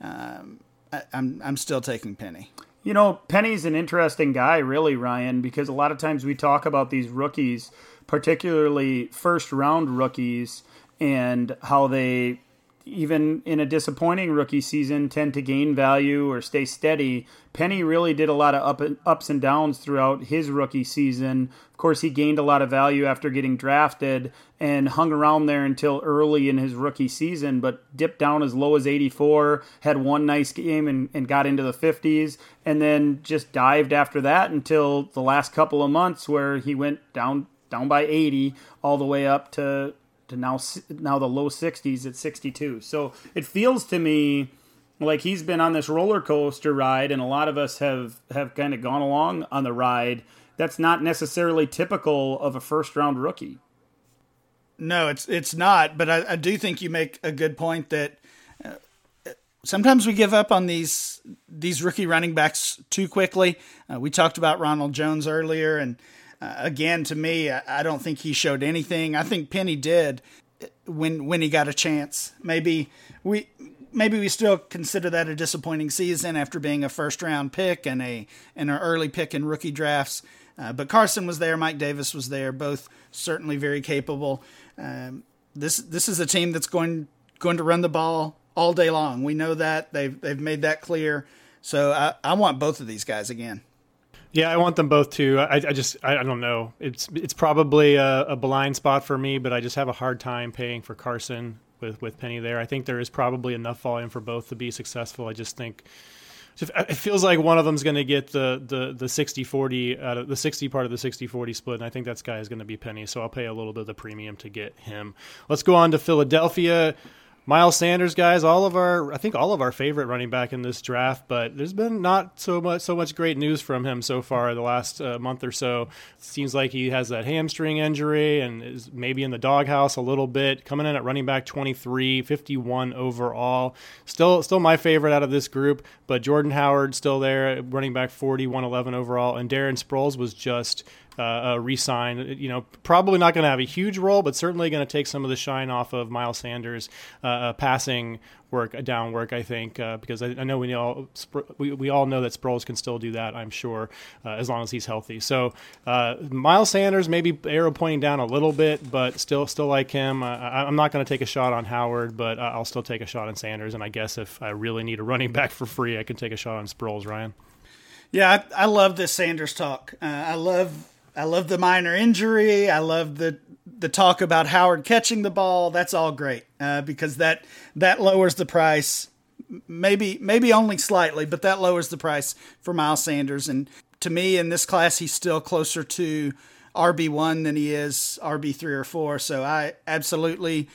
um, I, I'm I'm still taking Penny. You know, Penny's an interesting guy, really, Ryan, because a lot of times we talk about these rookies, particularly first round rookies, and how they even in a disappointing rookie season, tend to gain value or stay steady. Penny really did a lot of up and, ups and downs throughout his rookie season. Of course, he gained a lot of value after getting drafted and hung around there until early in his rookie season, but dipped down as low as 84, had one nice game and, and got into the 50s, and then just dived after that until the last couple of months where he went down down by 80 all the way up to to now now the low 60s at 62. So it feels to me like he's been on this roller coaster ride, and a lot of us have have kind of gone along on the ride. That's not necessarily typical of a first round rookie. No, it's it's not. But I, I do think you make a good point that uh, sometimes we give up on these these rookie running backs too quickly. Uh, we talked about Ronald Jones earlier, and uh, again, to me, I, I don't think he showed anything. I think Penny did when when he got a chance. Maybe we maybe we still consider that a disappointing season after being a first round pick and a and an early pick in rookie drafts. Uh, but Carson was there, Mike Davis was there, both certainly very capable. Um, this this is a team that's going going to run the ball all day long. We know that they've they've made that clear. So I, I want both of these guys again. Yeah, I want them both too. I, I just I, I, don't know. It's it's probably a, a, blind spot for me, but I just have a hard time paying for Carson with with Penny there. I think there is probably enough volume for both to be successful. I just think it feels like one of them is going to get the the the 60-40 out of the 60 part of the 60-40 split and I think that guy is going to be Penny so I'll pay a little bit of the premium to get him. Let's go on to Philadelphia. Miles Sanders, guys, all of our I think all of our favorite running back in this draft, but there's been not so much so much great news from him so far the last uh, month or so. Seems like he has that hamstring injury and is maybe in the doghouse a little bit. Coming in at running back 23, 51 overall. Still still my favorite out of this group, but Jordan Howard still there, running back 40, 111 overall, and Darren Sproles was just uh, uh, re-sign. You know, probably not going to have a huge role, but certainly going to take some of the shine off of Miles Sanders' uh, uh passing work, uh, down work. I think uh, because I, I, know we all we, we all know that Sproles can still do that. I'm sure as long as he's healthy. So Miles Sanders maybe arrow pointing down a little bit, but still still like him. I, am not going to take a shot on Howard, but I'll still take a shot on Sanders. And I guess if I really need a running back for free, I can take a shot on Sproles. Ryan. Yeah, I, I love this Sanders talk. I love I love the minor injury. I love the the talk about Howard catching the ball. That's all great uh, because that that lowers the price. Maybe maybe only slightly, but that lowers the price for Miles Sanders. And to me, in this class, he's still closer to RB one than he is RB three or four. So I absolutely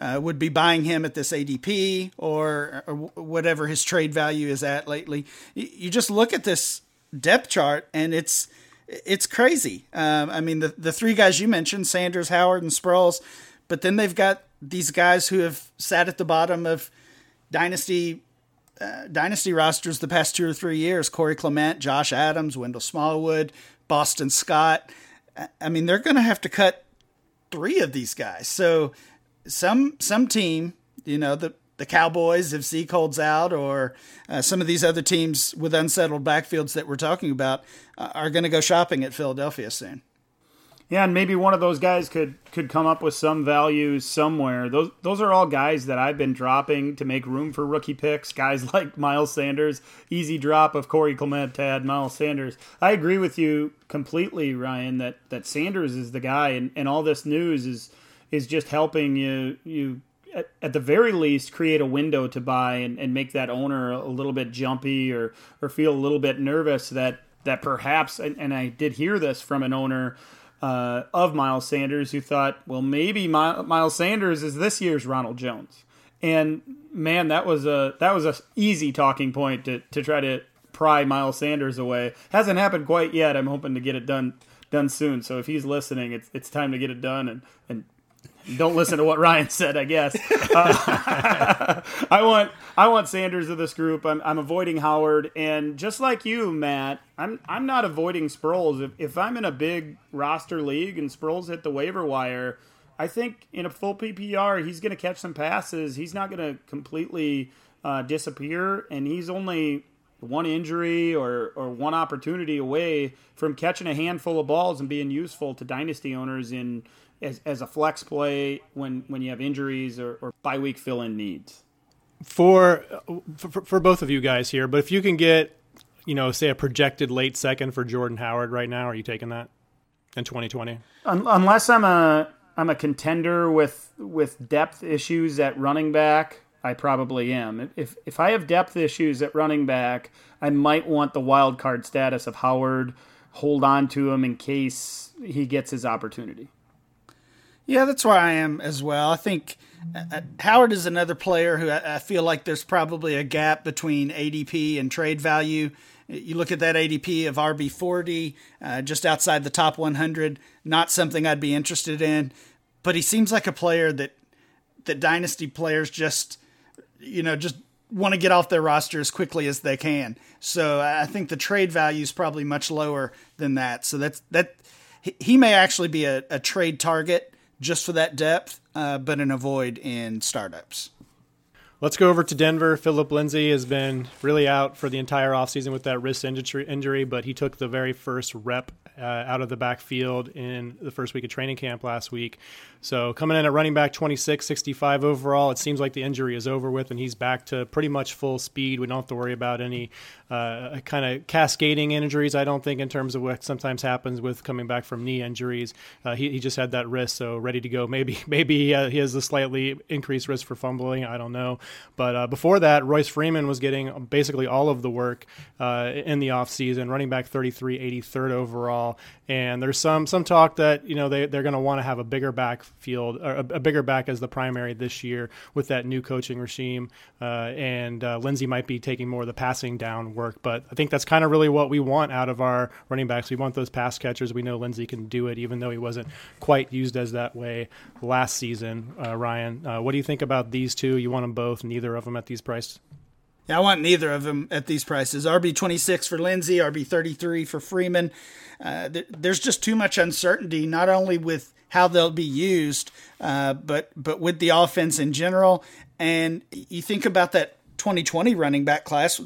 uh, would be buying him at this ADP or, or, whatever his trade value is at lately. You just look at this depth chart and it's it's crazy. Um, I mean, the the three guys you mentioned, Sanders, Howard, and Sproles, but then they've got these guys who have sat at the bottom of dynasty uh, dynasty rosters the past two or three years: Corey Clement, Josh Adams, Wendell Smallwood, Boston Scott. I mean, they're going to have to cut three of these guys. So some some team, you know, the the Cowboys if Zeke holds out, or uh, some of these other teams with unsettled backfields that we're talking about, uh, are going to go shopping at Philadelphia soon. Yeah, and maybe one of those guys could could come up with some value somewhere. Those those are all guys that I've been dropping to make room for rookie picks. Guys like Miles Sanders, easy drop of Corey Clement to add Miles Sanders. I agree with you completely, Ryan, that that Sanders is the guy, and, and all this news is is just helping you you at, at, the very least create a window to buy and, and make that owner a little bit jumpy or or feel a little bit nervous that that perhaps and, and I did hear this from an owner uh, of Miles Sanders who thought, well, maybe Miles Sanders is this year's Ronald Jones. And man, that was a that was a easy talking point to, to try to pry Miles Sanders away. Hasn't happened quite yet. I'm hoping to get it done done soon. So if he's listening, it's it's time to get it done and and don't listen to what Ryan said, I guess. Uh, I want I want Sanders of this group. I'm, I'm avoiding Howard, and just like you, Matt, I'm I'm not avoiding Sproles. If, if I'm in a big roster league and Sproles hit the waiver wire, I think in a full PPR he's going to catch some passes. He's not going to completely uh, disappear, and he's only one injury or, or one opportunity away from catching a handful of balls and being useful to dynasty owners in as, as a flex play when, when you have injuries or, or bye week fill in needs? For, for for both of you guys here, but if you can get, you know, say a projected late second for Jordan Howard right now, are you taking that in 2020? Unless I'm a I'm a contender with with depth issues at running back, I probably am. If if I have depth issues at running back, I might want the wild card status of Howard, hold on to him in case he gets his opportunity. Yeah, that's where I am as well. I think uh, uh, Howard is another player who I, I, feel like there's probably a gap between ADP and trade value. You look at that ADP of RB40, uh, just outside the top 100, not something I'd be interested in. But he seems like a player that that dynasty players just, you know, just want to get off their roster as quickly as they can. So I think the trade value is probably much lower than that. So that's that. He may actually be a, a trade target just for that depth, uh, but an avoid in startups. Let's go over to Denver. Philip Lindsay has been really out for the entire offseason with that wrist injury, but he took the very first rep uh, out of the backfield in the first week of training camp last week. So coming in at running back 26, 65 overall, it seems like the injury is over with and he's back to pretty much full speed. We don't have to worry about any uh, kind of cascading injuries, I don't think, in terms of what sometimes happens with coming back from knee injuries. Uh, he, he just had that wrist, so ready to go. Maybe maybe uh, he has a slightly increased risk for fumbling. I don't know. But uh, before that, Royce Freeman was getting basically all of the work uh, in the offseason, running back 33, 83rd overall. And there's some some talk that you know they they're going to want to have a bigger backfield or a, a, bigger back as the primary this year with that new coaching regime. Uh, and uh, Lindsay might be taking more of the passing down work, but I think that's kind of really what we want out of our running backs. We want those pass catchers. We know Lindsay can do it, even though he wasn't quite used as that way last season. Uh, Ryan, uh, what do you think about these two? You want them both? Neither of them at these prices? Yeah, I want neither of them at these prices. RB twenty six for Lindsay, RB thirty three for Freeman. Uh, th- there's just too much uncertainty, not only with how they'll be used, uh, but but with the offense in general. And you think about that 2020 running back class.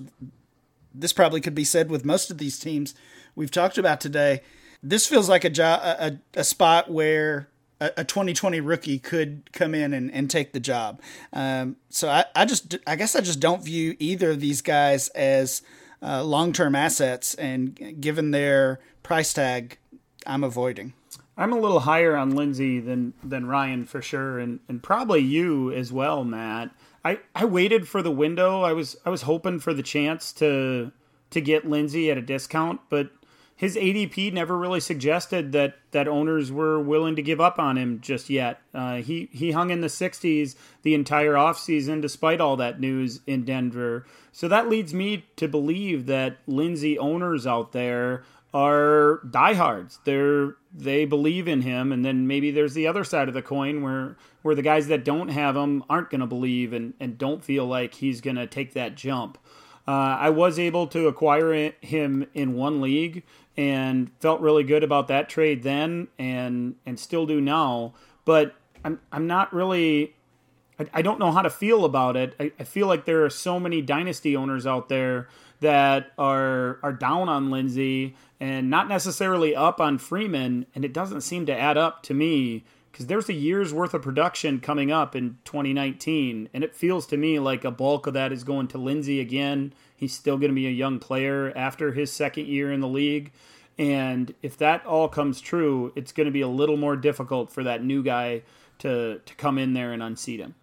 This probably could be said with most of these teams we've talked about today. This feels like a jo- a, a spot where a, 2020 rookie could come in and, and take the job. Um, so I, I just I guess I just don't view either of these guys as uh, long term assets, and given their price tag, I'm avoiding. I'm a little higher on Lindsay than than Ryan for sure, and and probably you as well, Matt. I, I waited for the window. I was I was hoping for the chance to to get Lindsay at a discount, but his ADP never really suggested that that owners were willing to give up on him just yet. Uh, he he hung in the 60s the entire offseason despite all that news in Denver. So that leads me to believe that Lindsay owners out there are diehards. They're they believe in him, and then maybe there's the other side of the coin where where the guys that don't have him aren't going to believe and and don't feel like he's going to take that jump. Uh, I was able to acquire him in one league and felt really good about that trade then and and still do now. But I'm I'm not really I, I don't know how to feel about it. I, I feel like there are so many dynasty owners out there that are are down on Lindsay and not necessarily up on Freeman, and it doesn't seem to add up to me because there's a year's worth of production coming up in 2019, and it feels to me like a bulk of that is going to Lindsay again. He's still going to be a young player after his second year in the league. And if that all comes true, it's going to be a little more difficult for that new guy to, to come in there and unseat him.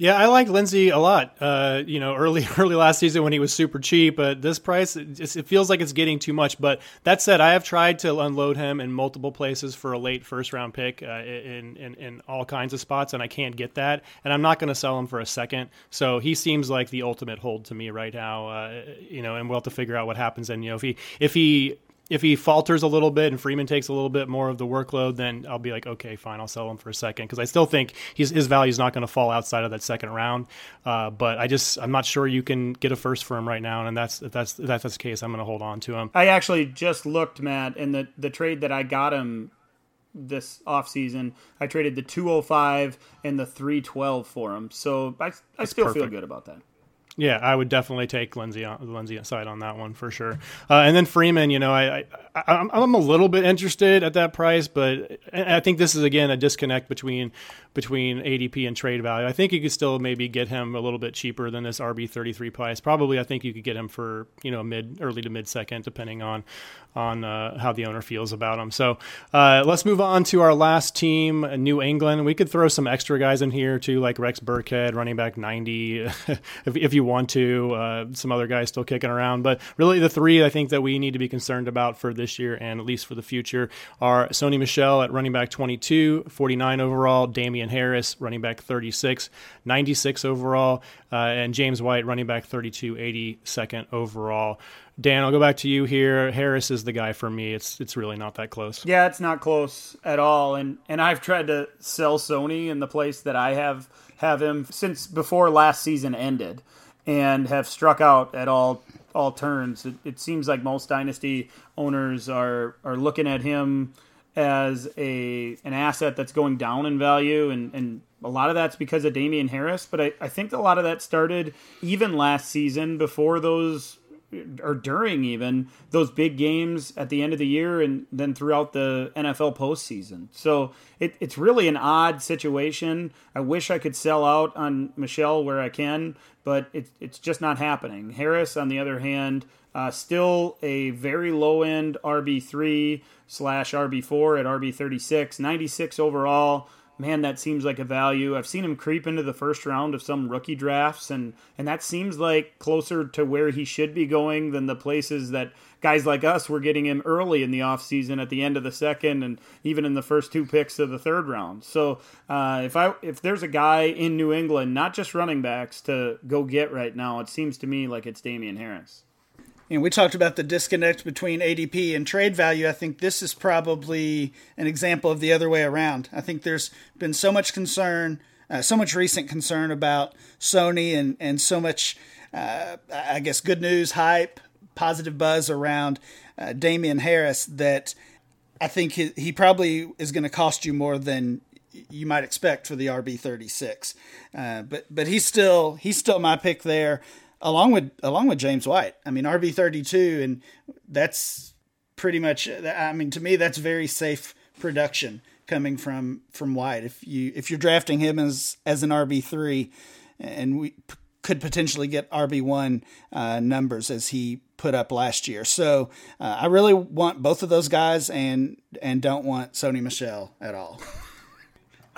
Yeah, I like Lindsay a lot. Uh, you know, early early last season when he was super cheap, but this price it, it, feels like it's getting too much. But that said, I have tried to unload him in multiple places for a late first round pick uh, in, in in all kinds of spots, and I can't get that. And I'm not going to sell him for a second. So he seems like the ultimate hold to me right now. Uh, you know, and we'll have to figure out what happens. And you know, if he if he if he falters a little bit and Freeman takes a little bit more of the workload, then I'll be like, okay, fine, I'll sell him for a second because I still think his his value is not going to fall outside of that second round. Uh, but I just I'm not sure you can get a first for him right now, and that's if that's if that's the case, I'm going to hold on to him. I actually just looked, Matt, in the the trade that I got him this offseason. I traded the 205 and the 312 for him. So I, I still perfect. feel good about that. Yeah, I would definitely take Lindsay on Lindsay side on that one for sure. Uh, and then Freeman, you know, I, I am a little bit interested at that price, but I think this is again a disconnect between between ADP and trade value. I think you could still maybe get him a little bit cheaper than this RB thirty three price. Probably, I think you could get him for you know mid early to mid second, depending on on uh, how the owner feels about them. So uh, let's move on to our last team, New England. We could throw some extra guys in here too, like Rex Burkhead, running back ninety, if, if you want to. Uh, some other guys still kicking around, but really the three I think that we need to be concerned about for this year and at least for the future are Sony Michel at running back 22, 49 overall, Damien Harris running back 36, 96 overall, uh, and James White running back 32, 82nd overall. Dan, I'll go back to you here. Harris is the guy for me. It's it's really not that close. Yeah, it's not close at all. And and I've tried to sell Sony in the place that I have have him since before last season ended and have struck out at all all turns. It, it, seems like most dynasty owners are are looking at him as a an asset that's going down in value, and, and a lot of that's because of Damien Harris. But I, I think a lot of that started even last season before those or during even those big games at the end of the year and then throughout the NFL postseason. So it, it's really an odd situation. I wish I could sell out on Michel where I can, but it, it's just not happening. Harris, on the other hand, uh, still a very low end RB3 slash RB4 at RB36, 96 overall man, that seems like a value. I've seen him creep into the first round of some rookie drafts, and and that seems like closer to where he should be going than the places that guys like us were getting him early in the offseason at the end of the second and even in the first two picks of the third round. So uh, if I if there's a guy in New England, not just running backs to go get right now, it seems to me like it's Damien Harris and we talked about the disconnect between ADP and trade value. I think this is probably an example of the other way around. I think there's been so much concern, uh, so much recent concern about Sony, and and so much uh, I guess, good news, hype, positive buzz around uh, Damien Harris that I think he, he probably is going to cost you more than you might expect for the RB thirty six. Uh, but but he's still he's still my pick there, along with along with James White. I mean RB thirty two, and that's pretty much. I mean to me that's very safe production coming from from White. If you if you're drafting him as as an RB three, and we p- could potentially get RB one uh, numbers as he put up last year. So uh, I really want both of those guys, and and don't want Sony Michel at all.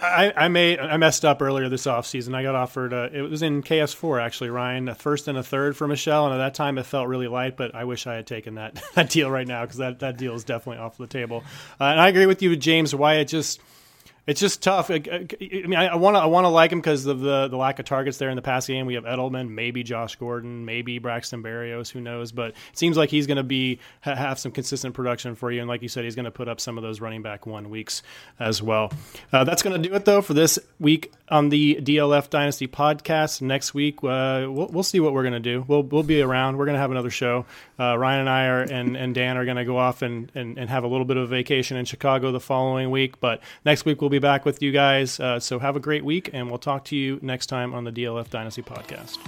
I, I made I messed up earlier this offseason. I got offered uh, it was in KS4 actually, Ryan, a first and a third for Michel, and at that time it felt really light. But I wish I had taken that that deal right now because that, that deal is definitely off the table. Uh, and I agree with you, James. Why it just it's just tough. I, mean, I want to I want to like him because of the the lack of targets there in the pass game. We have Edelman, maybe Josh Gordon, maybe Braxton Berrios, who knows? But it seems like he's going to be have some consistent production for you. And like you said, he's going to put up some of those running back one weeks as well. Uh, that's going to do it though for this week on the DLF Dynasty podcast. Next week, uh, we'll, we'll see what we're going to do. We'll we'll be around. We're going to have another show. Uh, Ryan and I are and and Dan are going to go off and, and and have a little bit of a vacation in Chicago the following week. But next week we'll be back with you guys. Uh, so have a great week, and we'll talk to you next time on the DLF Dynasty podcast.